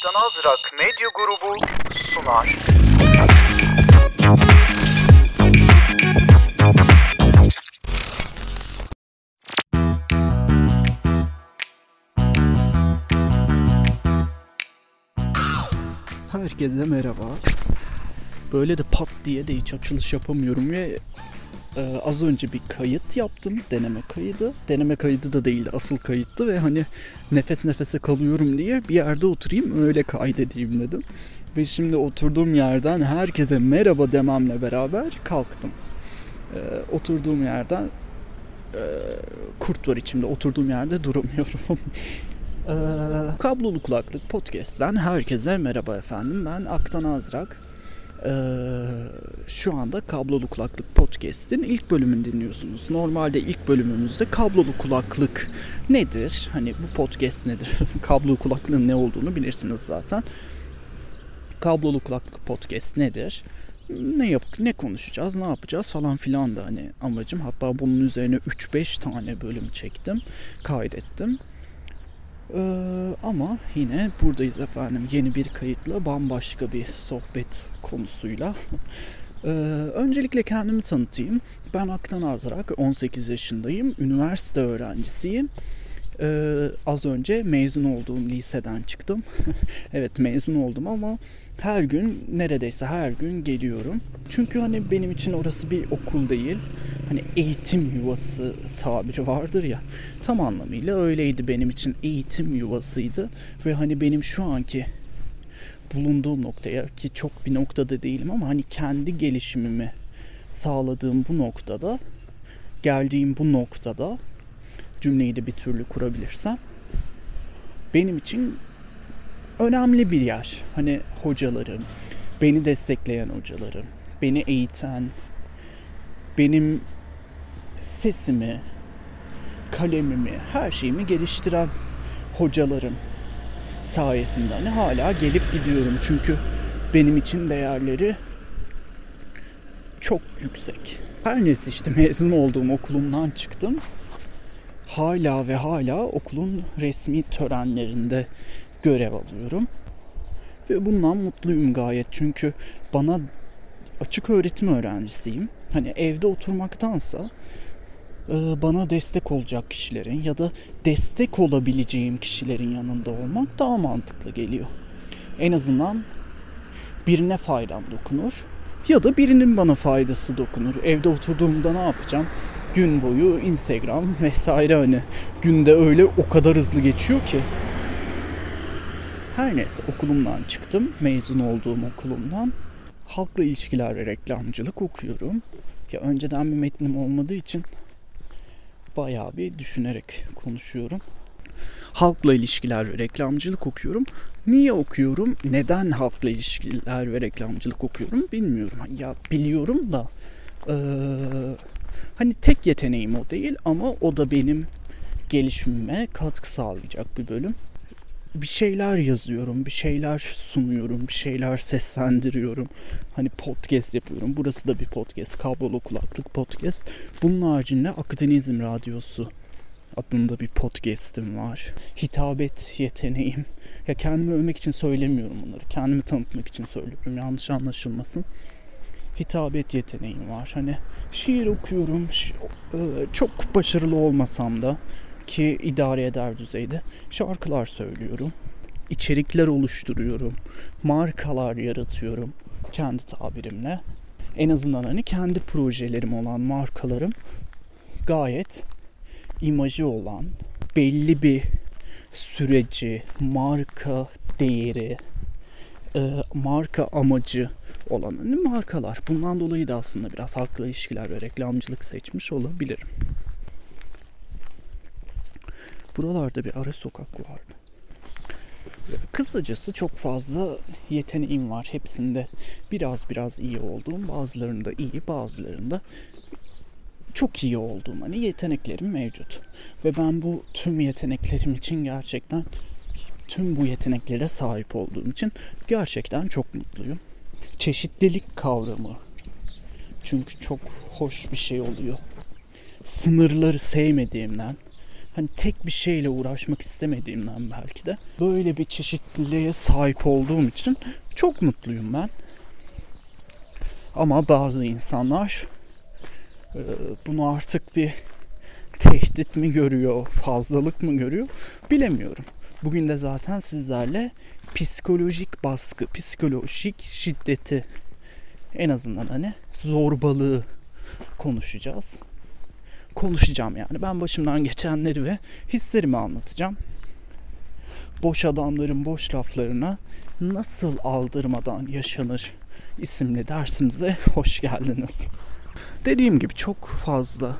Aktan Azrak Medya Grubu sunar. Herkese merhaba. Böyle de pat diye de hiç açılış yapamıyorum ve e, az önce bir kayıt yaptım. Deneme kaydı. Deneme kaydı da değildi. Asıl kayıttı ve hani nefes nefese kalıyorum diye bir yerde oturayım öyle kaydedeyim dedim. Ve şimdi oturduğum yerden herkese merhaba dememle beraber kalktım. E, oturduğum yerden e, kurt var içimde. Oturduğum yerde duramıyorum. Ee, Kablolu Kulaklık Podcast'ten herkese merhaba efendim. Ben Aktan Azrak. Ee, şu anda Kablolu Kulaklık Podcast'in ilk bölümünü dinliyorsunuz. Normalde ilk bölümümüzde kablolu kulaklık nedir? Hani bu podcast nedir? kablolu kulaklığın ne olduğunu bilirsiniz zaten. Kablolu Kulaklık Podcast nedir? Ne yap ne konuşacağız, ne yapacağız falan filan da hani amacım. Hatta bunun üzerine 3-5 tane bölüm çektim, kaydettim. Ee, ama yine buradayız efendim yeni bir kayıtla bambaşka bir sohbet konusuyla. Ee, öncelikle kendimi tanıtayım. Ben Aktan Azrak, 18 yaşındayım, üniversite öğrencisiyim. Ee, az önce mezun olduğum liseden çıktım. evet mezun oldum ama her gün neredeyse her gün geliyorum. Çünkü hani benim için orası bir okul değil. Hani eğitim yuvası tabiri vardır ya. Tam anlamıyla öyleydi benim için eğitim yuvasıydı. Ve hani benim şu anki bulunduğum noktaya ki çok bir noktada değilim ama hani kendi gelişimimi sağladığım bu noktada geldiğim bu noktada cümleyi de bir türlü kurabilirsem benim için önemli bir yer. Hani hocalarım, beni destekleyen hocalarım, beni eğiten, benim sesimi, kalemimi, her şeyimi geliştiren hocalarım sayesinde hani hala gelip gidiyorum. Çünkü benim için değerleri çok yüksek. Her neyse işte mezun olduğum okulumdan çıktım. Hala ve hala okulun resmi törenlerinde görev alıyorum. Ve bundan mutluyum gayet çünkü bana açık öğretim öğrencisiyim. Hani evde oturmaktansa e, bana destek olacak kişilerin ya da destek olabileceğim kişilerin yanında olmak daha mantıklı geliyor. En azından birine faydam dokunur ya da birinin bana faydası dokunur. Evde oturduğumda ne yapacağım? Gün boyu Instagram vesaire hani günde öyle o kadar hızlı geçiyor ki. Her neyse okulumdan çıktım. Mezun olduğum okulumdan. Halkla ilişkiler ve reklamcılık okuyorum. Ya önceden bir metnim olmadığı için bayağı bir düşünerek konuşuyorum. Halkla ilişkiler ve reklamcılık okuyorum. Niye okuyorum? Neden halkla ilişkiler ve reklamcılık okuyorum bilmiyorum. Ya biliyorum da ee, hani tek yeteneğim o değil ama o da benim gelişimime katkı sağlayacak bir bölüm bir şeyler yazıyorum, bir şeyler sunuyorum, bir şeyler seslendiriyorum. Hani podcast yapıyorum. Burası da bir podcast, kablolu kulaklık podcast. Bunun haricinde Akdenizm Radyosu adında bir podcast'im var. Hitabet yeteneğim. Ya kendimi övmek için söylemiyorum bunları. Kendimi tanıtmak için söylüyorum. Yanlış anlaşılmasın. Hitabet yeteneğim var. Hani şiir okuyorum. Çok başarılı olmasam da ki idare eder düzeyde şarkılar söylüyorum. içerikler oluşturuyorum. Markalar yaratıyorum kendi tabirimle. En azından hani kendi projelerim olan markalarım gayet imajı olan belli bir süreci, marka değeri, e, marka amacı olan hani markalar. Bundan dolayı da aslında biraz halkla ilişkiler ve reklamcılık seçmiş olabilirim. Buralarda bir ara sokak vardı. Kısacası çok fazla yeteneğim var. Hepsinde biraz biraz iyi olduğum, bazılarında iyi, bazılarında çok iyi olduğum hani yeteneklerim mevcut. Ve ben bu tüm yeteneklerim için gerçekten tüm bu yeteneklere sahip olduğum için gerçekten çok mutluyum. Çeşitlilik kavramı çünkü çok hoş bir şey oluyor. Sınırları sevmediğimden Hani tek bir şeyle uğraşmak istemediğimden belki de böyle bir çeşitliliğe sahip olduğum için çok mutluyum ben. Ama bazı insanlar bunu artık bir tehdit mi görüyor, fazlalık mı görüyor bilemiyorum. Bugün de zaten sizlerle psikolojik baskı, psikolojik şiddeti en azından hani zorbalığı konuşacağız. Konuşacağım yani. Ben başımdan geçenleri ve hislerimi anlatacağım. Boş adamların boş laflarına nasıl aldırmadan yaşanır isimli dersimize hoş geldiniz. Dediğim gibi çok fazla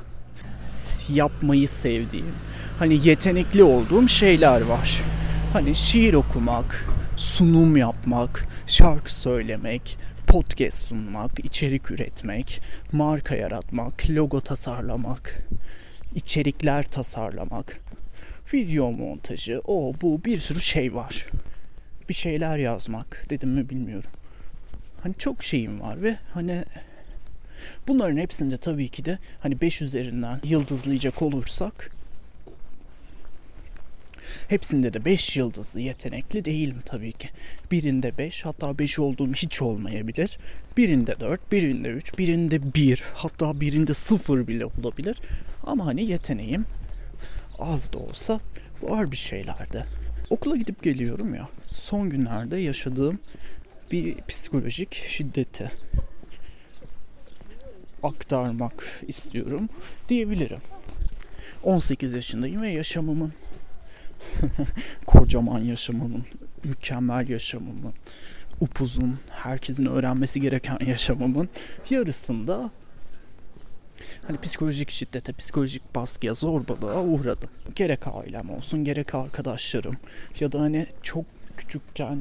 yapmayı sevdiğim, hani yetenekli olduğum şeyler var. Hani şiir okumak, sunum yapmak, şarkı söylemek, podcast sunmak, içerik üretmek, marka yaratmak, logo tasarlamak, içerikler tasarlamak, video montajı, o bu bir sürü şey var. Bir şeyler yazmak dedim mi bilmiyorum. Hani çok şeyim var ve hani bunların hepsinde tabii ki de hani 5 üzerinden yıldızlayacak olursak Hepsinde de 5 yıldızlı yetenekli değilim tabii ki. Birinde 5 hatta 5 olduğum hiç olmayabilir. Birinde 4, birinde 3, birinde 1 hatta birinde 0 bile olabilir. Ama hani yeteneğim az da olsa var bir şeylerde. Okula gidip geliyorum ya. Son günlerde yaşadığım bir psikolojik şiddeti aktarmak istiyorum diyebilirim. 18 yaşındayım ve yaşamımın kocaman yaşamımın, mükemmel yaşamımın, upuzun, herkesin öğrenmesi gereken yaşamımın yarısında hani psikolojik şiddete, psikolojik baskıya, zorbalığa uğradım. Gerek ailem olsun, gerek arkadaşlarım ya da hani çok küçükken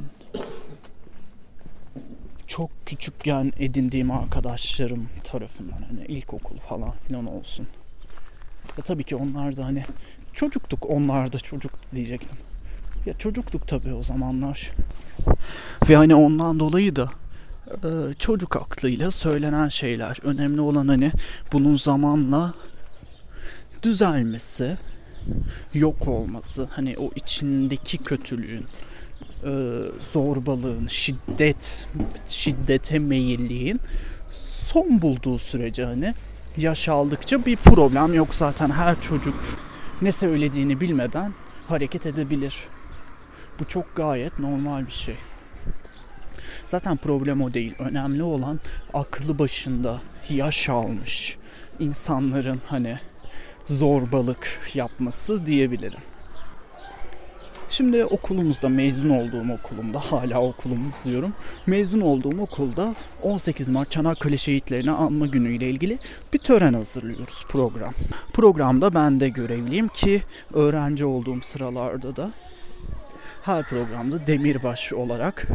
çok küçükken edindiğim arkadaşlarım tarafından hani ilkokul falan filan olsun. Ya tabii ki onlar da hani çocuktuk onlar da çocuktu diyecektim. Ya çocuktuk tabii o zamanlar. Ve hani ondan dolayı da çocuk aklıyla söylenen şeyler. Önemli olan hani bunun zamanla düzelmesi, yok olması, hani o içindeki kötülüğün, zorbalığın, şiddet, şiddete meyilliğin son bulduğu sürece hani yaş aldıkça bir problem yok zaten her çocuk ne söylediğini bilmeden hareket edebilir. Bu çok gayet normal bir şey. Zaten problem o değil. Önemli olan aklı başında yaş almış insanların hani zorbalık yapması diyebilirim. Şimdi okulumuzda mezun olduğum okulumda hala okulumuz diyorum. Mezun olduğum okulda 18 Mart Çanakkale Şehitlerini Anma Günü ile ilgili bir tören hazırlıyoruz program. Programda ben de görevliyim ki öğrenci olduğum sıralarda da her programda demirbaş olarak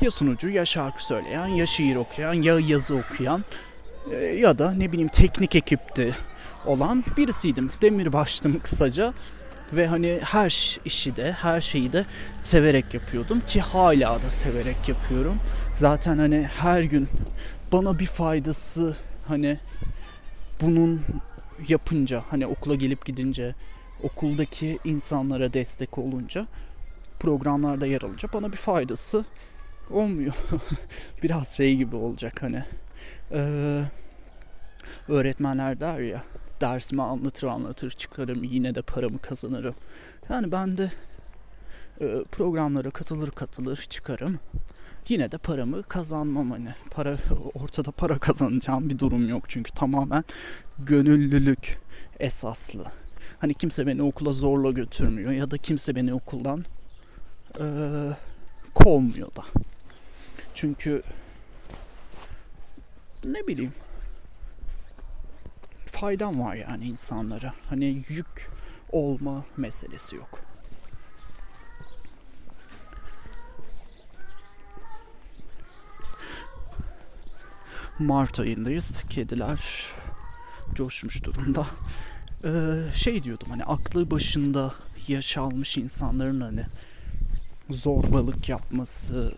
ya sunucu ya şarkı söyleyen ya şiir okuyan ya yazı okuyan e, ya da ne bileyim teknik ekipte olan birisiydim. Demirbaştım kısaca ve hani her işi de her şeyi de severek yapıyordum ki hala da severek yapıyorum. Zaten hani her gün bana bir faydası hani bunun yapınca hani okula gelip gidince okuldaki insanlara destek olunca programlarda yer alınca bana bir faydası olmuyor. Biraz şey gibi olacak hani. Ee, öğretmenler der ya dersimi anlatır anlatır çıkarım yine de paramı kazanırım. Yani ben de e, programlara katılır katılır çıkarım. Yine de paramı kazanmam hani. Para ortada para kazanacağım bir durum yok çünkü tamamen gönüllülük esaslı. Hani kimse beni okula zorla götürmüyor ya da kimse beni okuldan e, kovmuyor da. Çünkü ne bileyim faydam var yani insanlara. Hani yük olma meselesi yok. Mart ayındayız. Kediler coşmuş durumda. Ee, şey diyordum hani aklı başında yaşalmış insanların hani zorbalık yapması,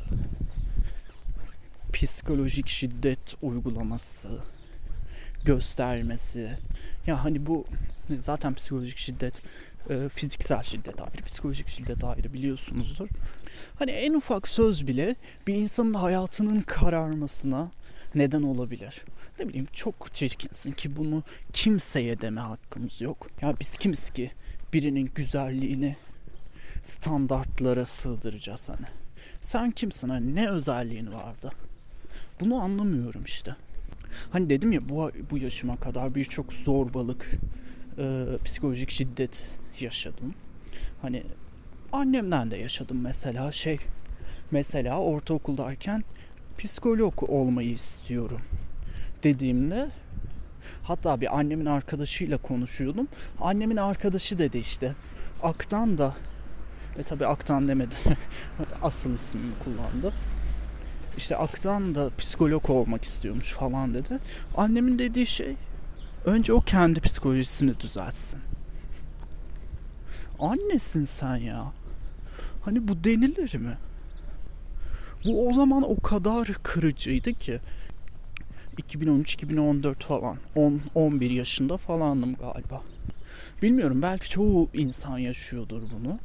psikolojik şiddet uygulaması, göstermesi. Ya hani bu zaten psikolojik şiddet e, fiziksel şiddet ayrı, psikolojik şiddet ayrı biliyorsunuzdur. Hani en ufak söz bile bir insanın hayatının kararmasına neden olabilir. Ne bileyim çok çirkinsin ki bunu kimseye deme hakkımız yok. Ya biz kimiz ki birinin güzelliğini standartlara sığdıracağız hani. Sen kimsin hani ne özelliğin vardı? Bunu anlamıyorum işte. Hani dedim ya bu, bu yaşıma kadar birçok zorbalık, e, psikolojik şiddet yaşadım. Hani annemden de yaşadım mesela şey. Mesela ortaokuldayken psikolog olmayı istiyorum dediğimde hatta bir annemin arkadaşıyla konuşuyordum. Annemin arkadaşı dedi işte Aktan da ve tabi Aktan demedi. Asıl ismini kullandı. İşte Aktan da psikolog olmak istiyormuş falan dedi. Annemin dediği şey önce o kendi psikolojisini düzeltsin. Annesin sen ya. Hani bu denilir mi? Bu o zaman o kadar kırıcıydı ki. 2013-2014 falan. 10 11 yaşında falandım galiba. Bilmiyorum belki çoğu insan yaşıyordur bunu.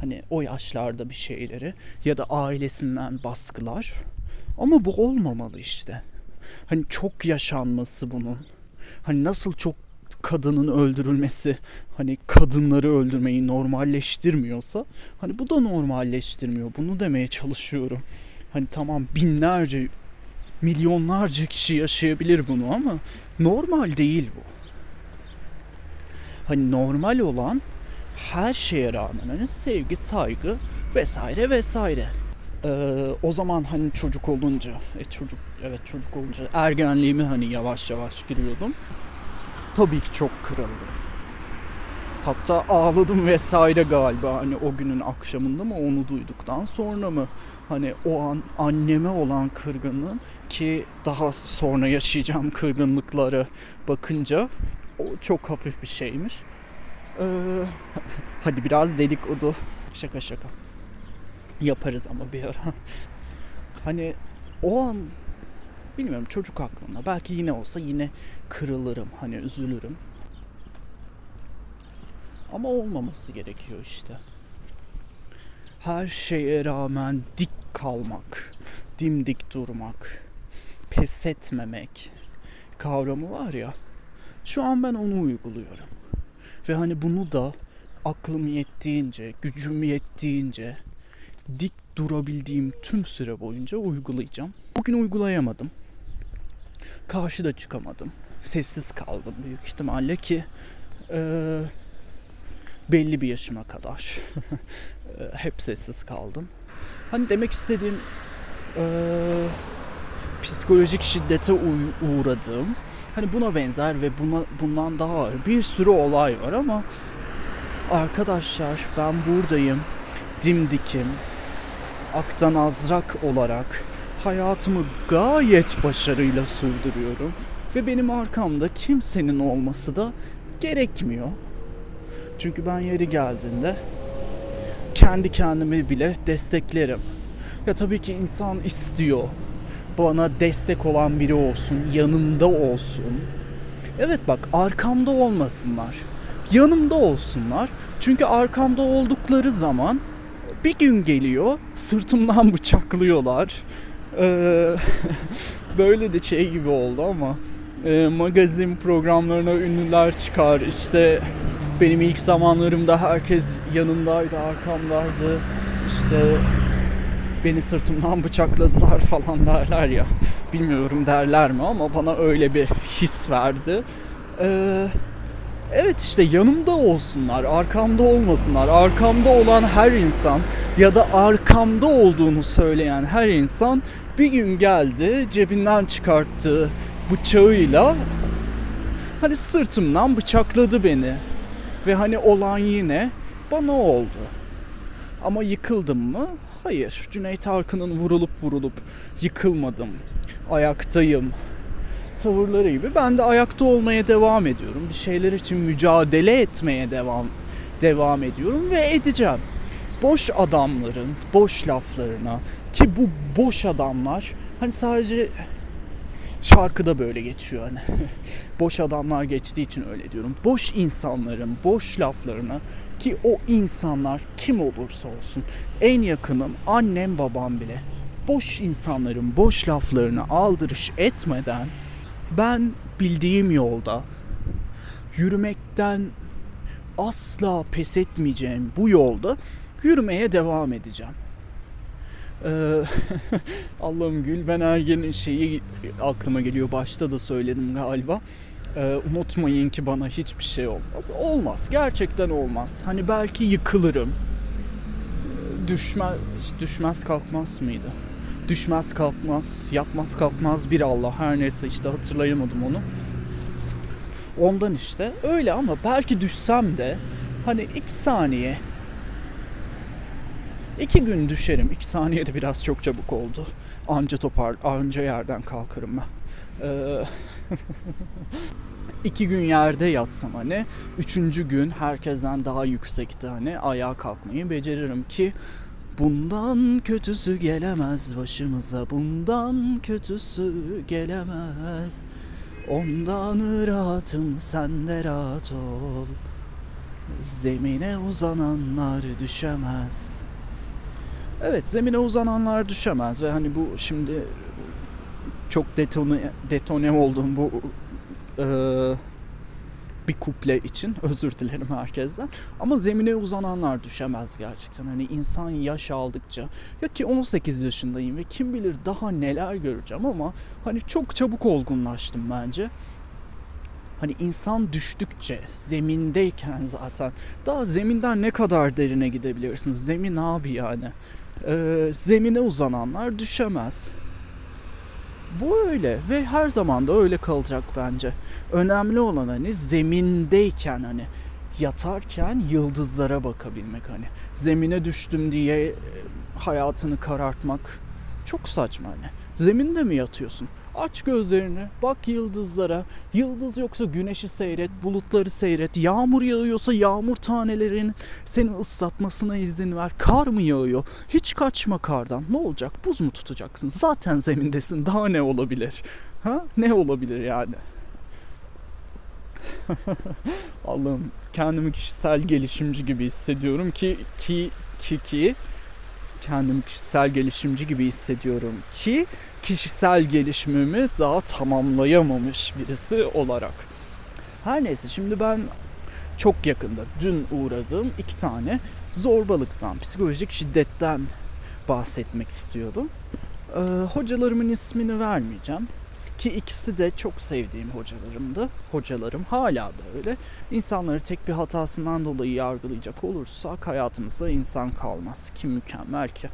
Hani o yaşlarda bir şeyleri ya da ailesinden baskılar. Ama bu olmamalı işte. Hani çok yaşanması bunun. Hani nasıl çok kadının öldürülmesi hani kadınları öldürmeyi normalleştirmiyorsa hani bu da normalleştirmiyor. Bunu demeye çalışıyorum. Hani tamam binlerce milyonlarca kişi yaşayabilir bunu ama normal değil bu. Hani normal olan her şeye rağmen hani sevgi, saygı vesaire vesaire. Ee, o zaman hani çocuk olunca, e, çocuk evet çocuk olunca ergenliğimi hani yavaş yavaş giriyordum. Tabii ki çok kırıldı. Hatta ağladım vesaire galiba hani o günün akşamında mı onu duyduktan sonra mı hani o an anneme olan kırgınlığım ki daha sonra yaşayacağım kırgınlıkları bakınca o çok hafif bir şeymiş. Ee, hadi biraz dedikodu. Şaka şaka. Yaparız ama bir ara. hani o an bilmiyorum çocuk aklımda. Belki yine olsa yine kırılırım. Hani üzülürüm. Ama olmaması gerekiyor işte. Her şeye rağmen dik kalmak, dimdik durmak, pes etmemek kavramı var ya. Şu an ben onu uyguluyorum. Ve hani bunu da aklım yettiğince, gücüm yettiğince dik durabildiğim tüm süre boyunca uygulayacağım. Bugün uygulayamadım. Karşıda çıkamadım. Sessiz kaldım büyük ihtimalle ki e, belli bir yaşıma kadar hep sessiz kaldım. Hani demek istediğim e, psikolojik şiddete uğradığım hani buna benzer ve buna bundan daha ağır bir sürü olay var ama arkadaşlar ben buradayım dimdikim aktan azrak olarak hayatımı gayet başarıyla sürdürüyorum ve benim arkamda kimsenin olması da gerekmiyor. Çünkü ben yeri geldiğinde kendi kendimi bile desteklerim. Ya tabii ki insan istiyor bana destek olan biri olsun, yanımda olsun. Evet bak arkamda olmasınlar. Yanımda olsunlar. Çünkü arkamda oldukları zaman bir gün geliyor sırtımdan bıçaklıyorlar. Ee, böyle de şey gibi oldu ama e, magazin programlarına ünlüler çıkar. İşte benim ilk zamanlarımda herkes yanımdaydı, arkamdaydı. İşte beni sırtımdan bıçakladılar falan derler ya. Bilmiyorum derler mi ama bana öyle bir his verdi. Ee, evet işte yanımda olsunlar, arkamda olmasınlar. Arkamda olan her insan ya da arkamda olduğunu söyleyen her insan bir gün geldi cebinden çıkarttığı bıçağıyla hani sırtımdan bıçakladı beni. Ve hani olan yine bana oldu. Ama yıkıldım mı? Hayır. Cüneyt Arkın'ın vurulup vurulup yıkılmadım. Ayaktayım. Tavırları gibi ben de ayakta olmaya devam ediyorum. Bir şeyler için mücadele etmeye devam devam ediyorum ve edeceğim. Boş adamların boş laflarına ki bu boş adamlar hani sadece Şarkıda böyle geçiyor hani. boş adamlar geçtiği için öyle diyorum. Boş insanların boş laflarına ki o insanlar kim olursa olsun en yakınım annem babam bile boş insanların boş laflarını aldırış etmeden ben bildiğim yolda yürümekten asla pes etmeyeceğim bu yolda yürümeye devam edeceğim. Ee, Allah'ım Gülben Ergen'in şeyi aklıma geliyor. Başta da söyledim galiba. Ee, unutmayın ki bana hiçbir şey olmaz. Olmaz. Gerçekten olmaz. Hani belki yıkılırım. Düşmez, düşmez kalkmaz mıydı? Düşmez kalkmaz, yatmaz kalkmaz bir Allah. Her neyse işte hatırlayamadım onu. Ondan işte öyle ama belki düşsem de hani iki saniye iki gün düşerim. iki saniyede biraz çok çabuk oldu. Anca topar, anca yerden kalkarım ben. Ee, iki gün yerde yatsam hani üçüncü gün herkesten daha yüksekte hani ayağa kalkmayı beceririm ki Bundan kötüsü gelemez başımıza bundan kötüsü gelemez. Ondan rahatım sen de rahat ol. Zemine uzananlar düşemez. Evet zemine uzananlar düşemez ve hani bu şimdi çok detone, detone olduğum bu e, bir kuple için özür dilerim herkesten. Ama zemine uzananlar düşemez gerçekten. Hani insan yaş aldıkça ya ki 18 yaşındayım ve kim bilir daha neler göreceğim ama hani çok çabuk olgunlaştım bence. Hani insan düştükçe zemindeyken zaten daha zeminden ne kadar derine gidebilirsiniz? Zemin abi yani. Ee, zemine uzananlar düşemez. Bu öyle ve her zaman da öyle kalacak bence. Önemli olan hani zemindeyken hani yatarken yıldızlara bakabilmek hani. Zemine düştüm diye e, hayatını karartmak çok saçma hani. Zeminde mi yatıyorsun? Aç gözlerini, bak yıldızlara. Yıldız yoksa güneşi seyret, bulutları seyret. Yağmur yağıyorsa yağmur tanelerin seni ıslatmasına izin ver. Kar mı yağıyor? Hiç kaçma kardan. Ne olacak? Buz mu tutacaksın? Zaten zemindesin. Daha ne olabilir? Ha? Ne olabilir yani? Allah'ım kendimi kişisel gelişimci gibi hissediyorum ki ki ki ki kendimi kişisel gelişimci gibi hissediyorum ki kişisel gelişimimi daha tamamlayamamış birisi olarak. Her neyse şimdi ben çok yakında dün uğradığım iki tane zorbalıktan, psikolojik şiddetten bahsetmek istiyordum. Ee, hocalarımın ismini vermeyeceğim. Ki ikisi de çok sevdiğim hocalarımdı. Hocalarım hala da öyle. İnsanları tek bir hatasından dolayı yargılayacak olursak hayatımızda insan kalmaz. Kim mükemmel ki.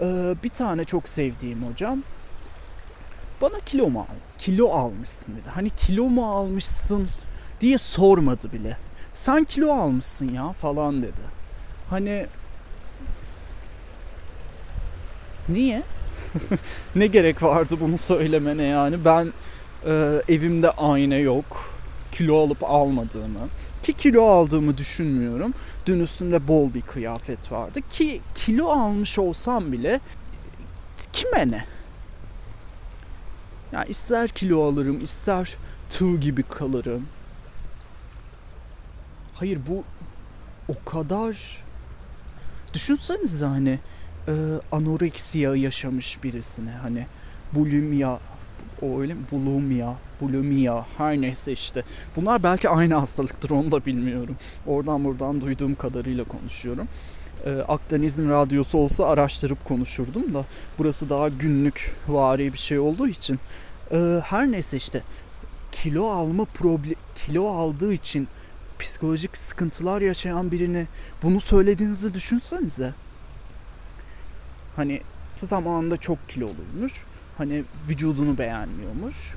Ee, bir tane çok sevdiğim hocam bana kilo mu al? Kilo almışsın dedi. Hani kilo mu almışsın diye sormadı bile. Sen kilo almışsın ya falan dedi. Hani niye? ne gerek vardı bunu söylemene yani? Ben e, evimde ayna yok. Kilo alıp almadığımı ki kilo aldığımı düşünmüyorum. Dün üstümde bol bir kıyafet vardı ki kilo almış olsam bile kime ne? Yani ister kilo alırım, ister tığ gibi kalırım. Hayır bu o kadar düşünsenize hani e, anoreksiya yaşamış birisine hani bulimya o öyle mi? Bulimia, bulimia her neyse işte. Bunlar belki aynı hastalıktır onu da bilmiyorum. Oradan buradan duyduğum kadarıyla konuşuyorum. Ee, Akdeniz'in radyosu olsa araştırıp konuşurdum da burası daha günlük vari bir şey olduğu için. Ee, her neyse işte kilo alma problem kilo aldığı için psikolojik sıkıntılar yaşayan birini bunu söylediğinizi düşünsenize. Hani zamanında çok kiloluymuş Hani vücudunu beğenmiyormuş.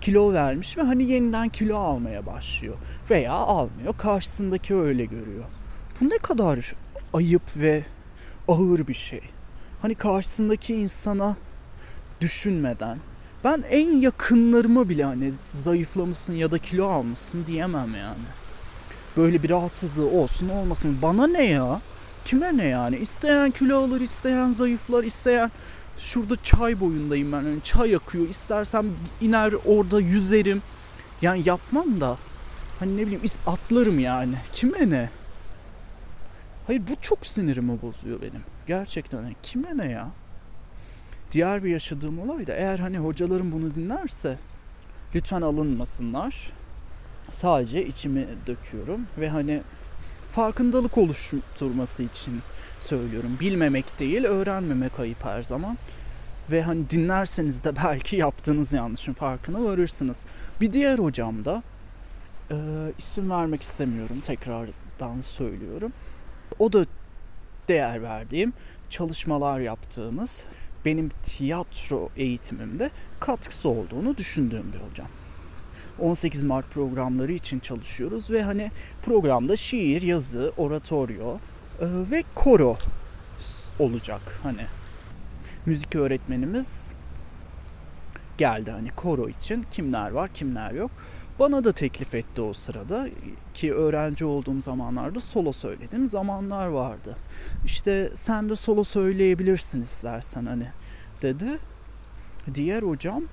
Kilo vermiş ve hani yeniden kilo almaya başlıyor. Veya almıyor. Karşısındaki öyle görüyor. Bu ne kadar ayıp ve ağır bir şey. Hani karşısındaki insana düşünmeden ben en yakınlarıma bile hani zayıflamışsın ya da kilo almışsın diyemem yani. Böyle bir rahatsızlığı olsun olmasın. Bana ne ya? Kime ne yani? İsteyen kilo alır, isteyen zayıflar, isteyen şurada çay boyundayım ben. Yani çay akıyor. İstersem iner orada yüzerim. Yani yapmam da hani ne bileyim atlarım yani. Kime ne? Hayır bu çok sinirimi bozuyor benim. Gerçekten hani kime ne ya? Diğer bir yaşadığım olay da eğer hani hocalarım bunu dinlerse lütfen alınmasınlar. Sadece içimi döküyorum ve hani farkındalık oluşturması için söylüyorum. Bilmemek değil, öğrenmemek ayıp her zaman. Ve hani dinlerseniz de belki yaptığınız yanlışın farkına varırsınız. Bir diğer hocam da e, isim vermek istemiyorum tekrardan söylüyorum. O da değer verdiğim çalışmalar yaptığımız benim tiyatro eğitimimde katkısı olduğunu düşündüğüm bir hocam. 18 Mart programları için çalışıyoruz ve hani programda şiir, yazı, oratoryo ve koro olacak hani. Müzik öğretmenimiz geldi hani koro için kimler var kimler yok. Bana da teklif etti o sırada ki öğrenci olduğum zamanlarda solo söylediğim zamanlar vardı. İşte sen de solo söyleyebilirsin istersen hani dedi. Diğer hocam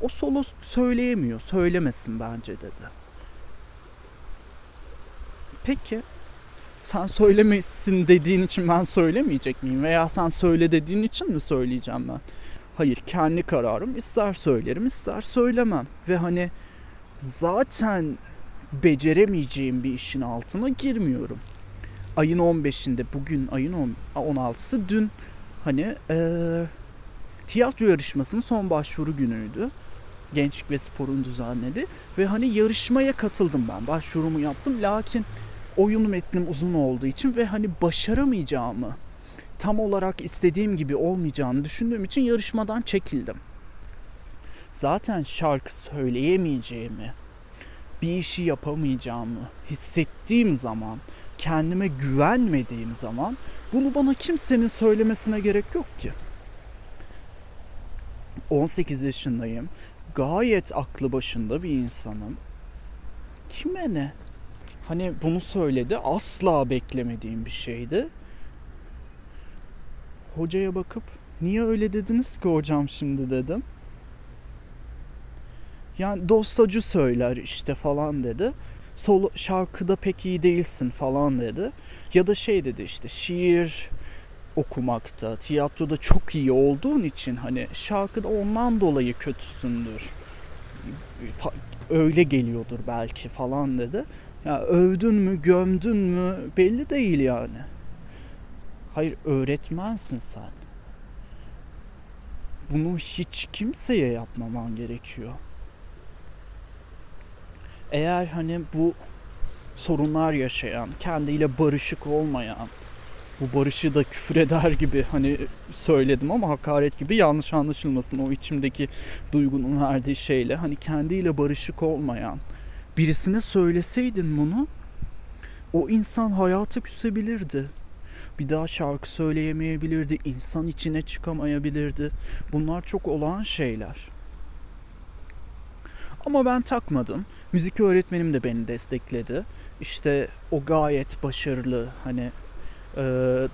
o solo söyleyemiyor. Söylemesin bence dedi. Peki sen söylemesin dediğin için ben söylemeyecek miyim? Veya sen söyle dediğin için mi söyleyeceğim ben? Hayır kendi kararım. İster söylerim ister söylemem. Ve hani zaten beceremeyeceğim bir işin altına girmiyorum. Ayın 15'inde bugün ayın 16'sı dün hani ee, tiyatro yarışmasının son başvuru günüydü. Gençlik ve Spor'un düzenledi. Ve hani yarışmaya katıldım ben. Başvurumu yaptım. Lakin oyun metnim uzun olduğu için ve hani başaramayacağımı tam olarak istediğim gibi olmayacağını düşündüğüm için yarışmadan çekildim. Zaten şarkı söyleyemeyeceğimi, bir işi yapamayacağımı hissettiğim zaman, kendime güvenmediğim zaman bunu bana kimsenin söylemesine gerek yok ki. 18 yaşındayım. Gayet aklı başında bir insanım. Kime ne? Hani bunu söyledi. Asla beklemediğim bir şeydi. Hocaya bakıp niye öyle dediniz ki hocam şimdi dedim. Yani dostacı söyler işte falan dedi. Solo şarkıda pek iyi değilsin falan dedi. Ya da şey dedi işte şiir okumakta, tiyatroda çok iyi olduğun için hani şarkıda ondan dolayı kötüsündür. Öyle geliyordur belki falan dedi. Ya övdün mü, gömdün mü belli değil yani. Hayır öğretmensin sen. Bunu hiç kimseye yapmaman gerekiyor. Eğer hani bu sorunlar yaşayan, kendiyle barışık olmayan, bu barışı da küfür eder gibi hani söyledim ama hakaret gibi yanlış anlaşılmasın o içimdeki duygunun verdiği şeyle hani kendiyle barışık olmayan birisine söyleseydin bunu o insan hayatı küsebilirdi. Bir daha şarkı söyleyemeyebilirdi, insan içine çıkamayabilirdi. Bunlar çok olağan şeyler. Ama ben takmadım. Müzik öğretmenim de beni destekledi. İşte o gayet başarılı hani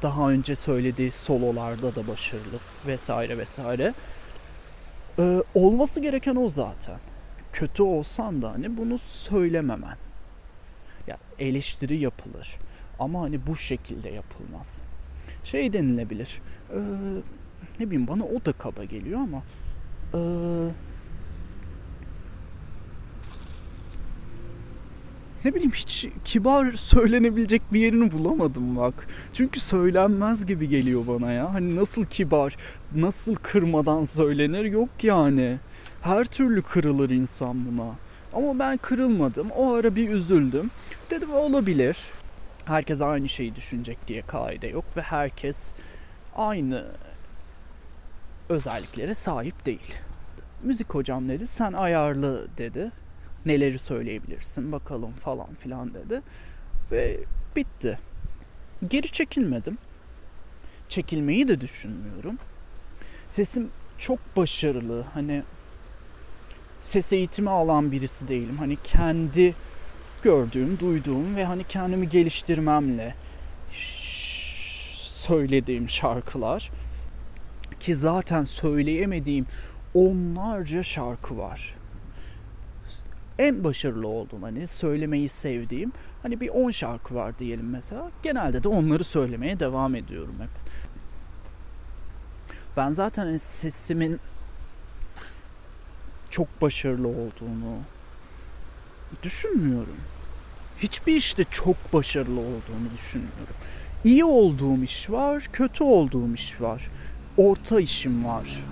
daha önce söylediği sololarda da başarılı vesaire vesaire. Olması gereken o zaten. Kötü olsan da hani bunu söylememen. Ya eleştiri yapılır. Ama hani bu şekilde yapılmaz. Şey denilebilir. E, ne bileyim bana o da kaba geliyor ama e, ne bileyim hiç kibar söylenebilecek bir yerini bulamadım bak. Çünkü söylenmez gibi geliyor bana ya. Hani nasıl kibar, nasıl kırmadan söylenir yok yani. Her türlü kırılır insan buna. Ama ben kırılmadım. O ara bir üzüldüm. Dedim olabilir. Herkes aynı şeyi düşünecek diye kaide yok ve herkes aynı özelliklere sahip değil. Müzik hocam dedi sen ayarlı dedi. Neleri söyleyebilirsin bakalım falan filan dedi. Ve bitti. Geri çekilmedim. Çekilmeyi de düşünmüyorum. Sesim çok başarılı. Hani ses eğitimi alan birisi değilim. Hani kendi gördüğüm, duyduğum ve hani kendimi geliştirmemle söylediğim şarkılar. Ki zaten söyleyemediğim onlarca şarkı var. En başarılı olduğum hani söylemeyi sevdiğim hani bir 10 şarkı var diyelim mesela. Genelde de onları söylemeye devam ediyorum hep. Ben zaten hani sesimin çok başarılı olduğunu düşünmüyorum. Hiçbir işte çok başarılı olduğunu düşünmüyorum. İyi olduğum iş var, kötü olduğum iş var. Orta işim var.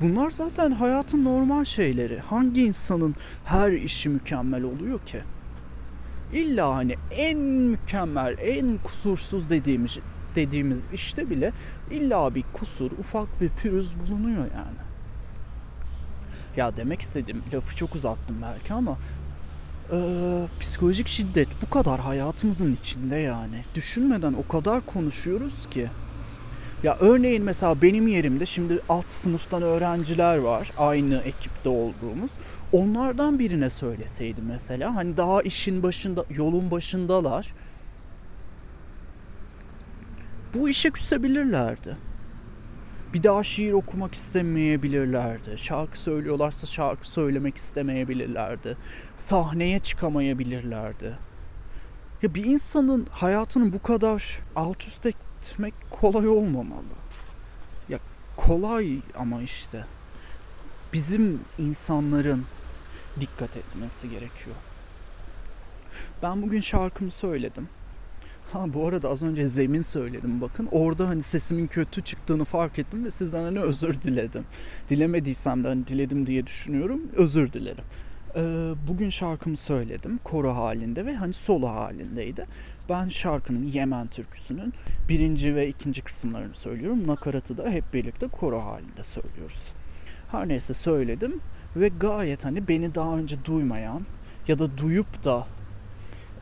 Bunlar zaten hayatın normal şeyleri. Hangi insanın her işi mükemmel oluyor ki? İlla hani en mükemmel, en kusursuz dediğimiz dediğimiz işte bile illa bir kusur, ufak bir pürüz bulunuyor yani. Ya demek istedim, lafı çok uzattım belki ama e, psikolojik şiddet bu kadar hayatımızın içinde yani. Düşünmeden o kadar konuşuyoruz ki. Ya örneğin mesela benim yerimde şimdi alt sınıftan öğrenciler var aynı ekipte olduğumuz. Onlardan birine söyleseydim mesela hani daha işin başında yolun başındalar. Bu işe küsebilirlerdi. Bir daha şiir okumak istemeyebilirlerdi. Şarkı söylüyorlarsa şarkı söylemek istemeyebilirlerdi. Sahneye çıkamayabilirlerdi. Ya bir insanın hayatını bu kadar alt üst etmek kolay olmamalı. Ya kolay ama işte bizim insanların dikkat etmesi gerekiyor. Ben bugün şarkımı söyledim. Ha bu arada az önce zemin söyledim bakın. Orada hani sesimin kötü çıktığını fark ettim ve sizden hani özür diledim. Dilemediysem de hani diledim diye düşünüyorum. Özür dilerim. Ee, bugün şarkımı söyledim koro halinde ve hani solo halindeydi. Ben şarkının Yemen türküsünün birinci ve ikinci kısımlarını söylüyorum. Nakaratı da hep birlikte koro halinde söylüyoruz. Her neyse söyledim ve gayet hani beni daha önce duymayan ya da duyup da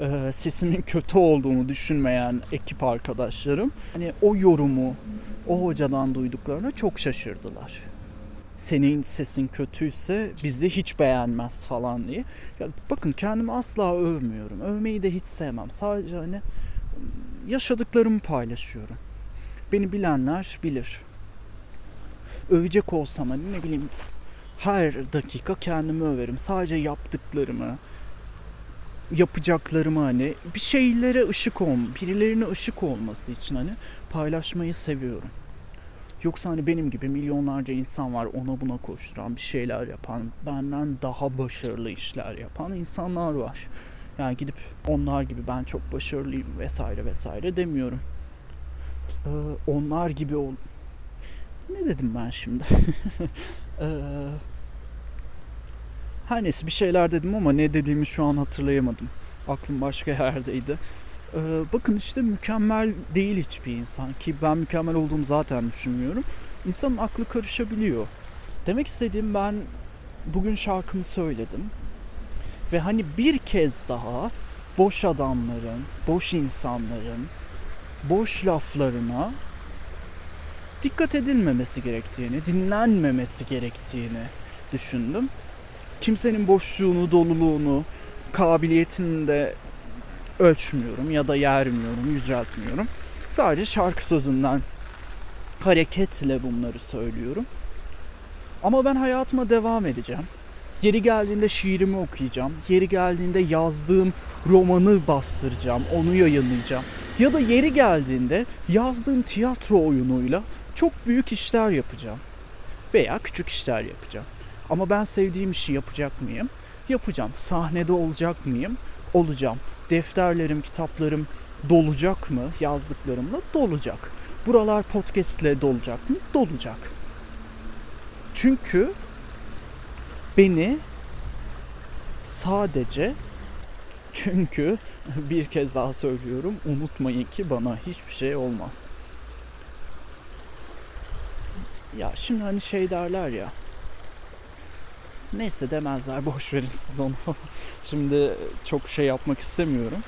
e, sesimin kötü olduğunu düşünmeyen ekip arkadaşlarım hani o yorumu o hocadan duyduklarına çok şaşırdılar. Senin sesin kötüyse bizi hiç beğenmez falan diye. Ya bakın kendimi asla övmüyorum. Övmeyi de hiç sevmem. Sadece hani yaşadıklarımı paylaşıyorum. Beni bilenler bilir. Övecek olsam hani ne bileyim her dakika kendimi överim. Sadece yaptıklarımı, yapacaklarımı hani bir şeylere ışık ol, birilerine ışık olması için hani paylaşmayı seviyorum. Yoksa hani benim gibi milyonlarca insan var ona buna koşturan bir şeyler yapan, benden daha başarılı işler yapan insanlar var. Yani gidip onlar gibi ben çok başarılıyım vesaire vesaire demiyorum. Ee, onlar gibi ol... Ne dedim ben şimdi? ee, her neyse bir şeyler dedim ama ne dediğimi şu an hatırlayamadım. Aklım başka yerdeydi. Ee, bakın işte mükemmel değil hiçbir insan ki ben mükemmel olduğumu zaten düşünmüyorum. İnsanın aklı karışabiliyor. Demek istediğim ben bugün şarkımı söyledim. Ve hani bir kez daha boş adamların, boş insanların, boş laflarına dikkat edilmemesi gerektiğini, dinlenmemesi gerektiğini düşündüm kimsenin boşluğunu, doluluğunu, kabiliyetini de ölçmüyorum ya da yermiyorum, yüceltmiyorum. Sadece şarkı sözünden hareketle bunları söylüyorum. Ama ben hayatıma devam edeceğim. Yeri geldiğinde şiirimi okuyacağım. Yeri geldiğinde yazdığım romanı bastıracağım, onu yayınlayacağım. Ya da yeri geldiğinde yazdığım tiyatro oyunuyla çok büyük işler yapacağım. Veya küçük işler yapacağım. Ama ben sevdiğim işi yapacak mıyım? Yapacağım. Sahnede olacak mıyım? Olacağım. Defterlerim, kitaplarım dolacak mı? Yazdıklarımla dolacak. Buralar podcast ile dolacak mı? Dolacak. Çünkü beni sadece çünkü bir kez daha söylüyorum unutmayın ki bana hiçbir şey olmaz. Ya şimdi hani şey derler ya Neyse demezler boş verin siz onu. Şimdi çok şey yapmak istemiyorum.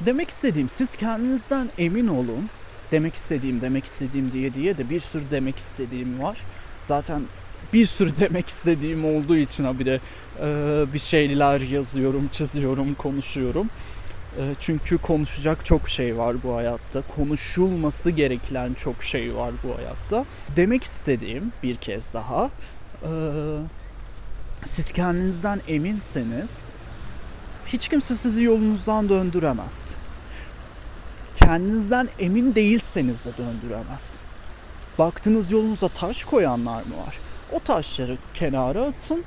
Demek istediğim siz kendinizden emin olun. Demek istediğim demek istediğim diye diye de bir sürü demek istediğim var. Zaten bir sürü demek istediğim olduğu için habire e, bir şeyler yazıyorum, çiziyorum, konuşuyorum. E, çünkü konuşacak çok şey var bu hayatta. Konuşulması gereken çok şey var bu hayatta. Demek istediğim bir kez daha e, siz kendinizden eminseniz hiç kimse sizi yolunuzdan döndüremez. Kendinizden emin değilseniz de döndüremez. Baktığınız yolunuza taş koyanlar mı var? O taşları kenara atın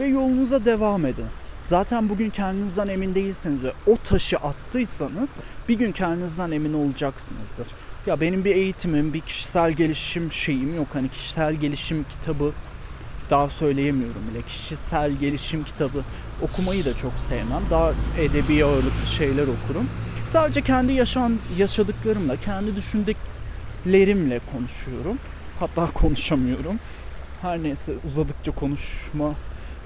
ve yolunuza devam edin. Zaten bugün kendinizden emin değilseniz ve o taşı attıysanız bir gün kendinizden emin olacaksınızdır. Ya benim bir eğitimim, bir kişisel gelişim şeyim yok. Hani kişisel gelişim kitabı daha söyleyemiyorum bile. Kişisel gelişim kitabı okumayı da çok sevmem. Daha edebi ağırlıklı şeyler okurum. Sadece kendi yaşan yaşadıklarımla, kendi düşündüklerimle konuşuyorum. Hatta konuşamıyorum. Her neyse uzadıkça konuşma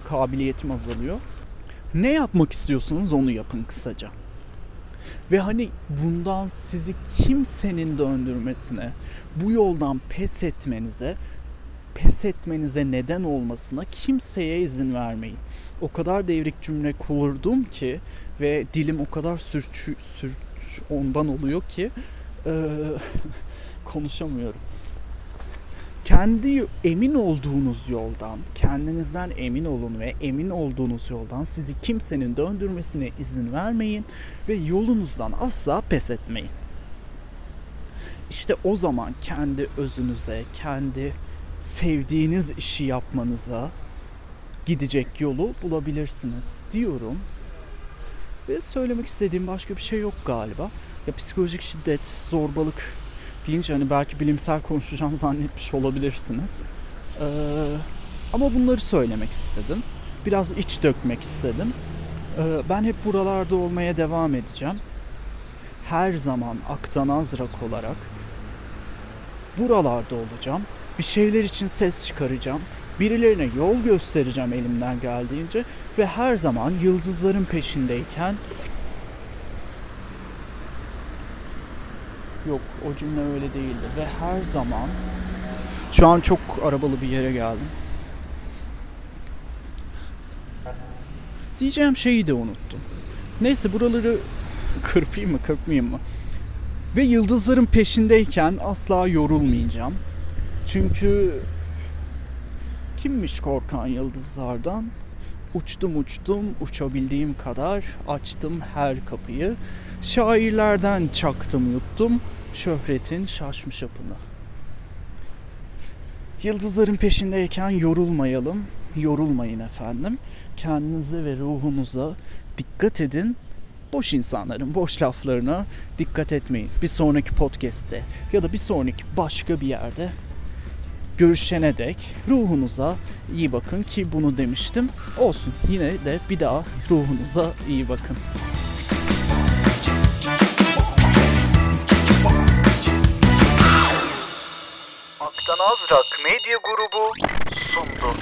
kabiliyetim azalıyor. Ne yapmak istiyorsanız onu yapın kısaca. Ve hani bundan sizi kimsenin döndürmesine, bu yoldan pes etmenize, pes etmenize neden olmasına kimseye izin vermeyin. O kadar devrik cümle kurdum ki ve dilim o kadar sürç, sürç ondan oluyor ki e, konuşamıyorum kendi emin olduğunuz yoldan, kendinizden emin olun ve emin olduğunuz yoldan sizi kimsenin döndürmesine izin vermeyin ve yolunuzdan asla pes etmeyin. İşte o zaman kendi özünüze, kendi sevdiğiniz işi yapmanıza gidecek yolu bulabilirsiniz diyorum. Ve söylemek istediğim başka bir şey yok galiba. Ya psikolojik şiddet, zorbalık deyince hani belki bilimsel konuşacağım zannetmiş olabilirsiniz. Ee, ama bunları söylemek istedim. Biraz iç dökmek istedim. Ee, ben hep buralarda olmaya devam edeceğim. Her zaman aktan azrak olarak buralarda olacağım. Bir şeyler için ses çıkaracağım. Birilerine yol göstereceğim elimden geldiğince ve her zaman yıldızların peşindeyken Yok o cümle öyle değildi ve her zaman şu an çok arabalı bir yere geldim. Diyeceğim şeyi de unuttum. Neyse buraları kırpayım mı kırpmayayım mı? Ve yıldızların peşindeyken asla yorulmayacağım. Çünkü kimmiş korkan yıldızlardan? Uçtum uçtum uçabildiğim kadar açtım her kapıyı. Şairlerden çaktım yuttum şöhretin şaşmış apını. Yıldızların peşindeyken yorulmayalım, yorulmayın efendim. Kendinize ve ruhunuza dikkat edin. Boş insanların boş laflarına dikkat etmeyin. Bir sonraki podcast'te ya da bir sonraki başka bir yerde görüşene dek ruhunuza iyi bakın ki bunu demiştim. Olsun yine de bir daha ruhunuza iyi bakın. Aktan Azrak Medya Grubu sundu.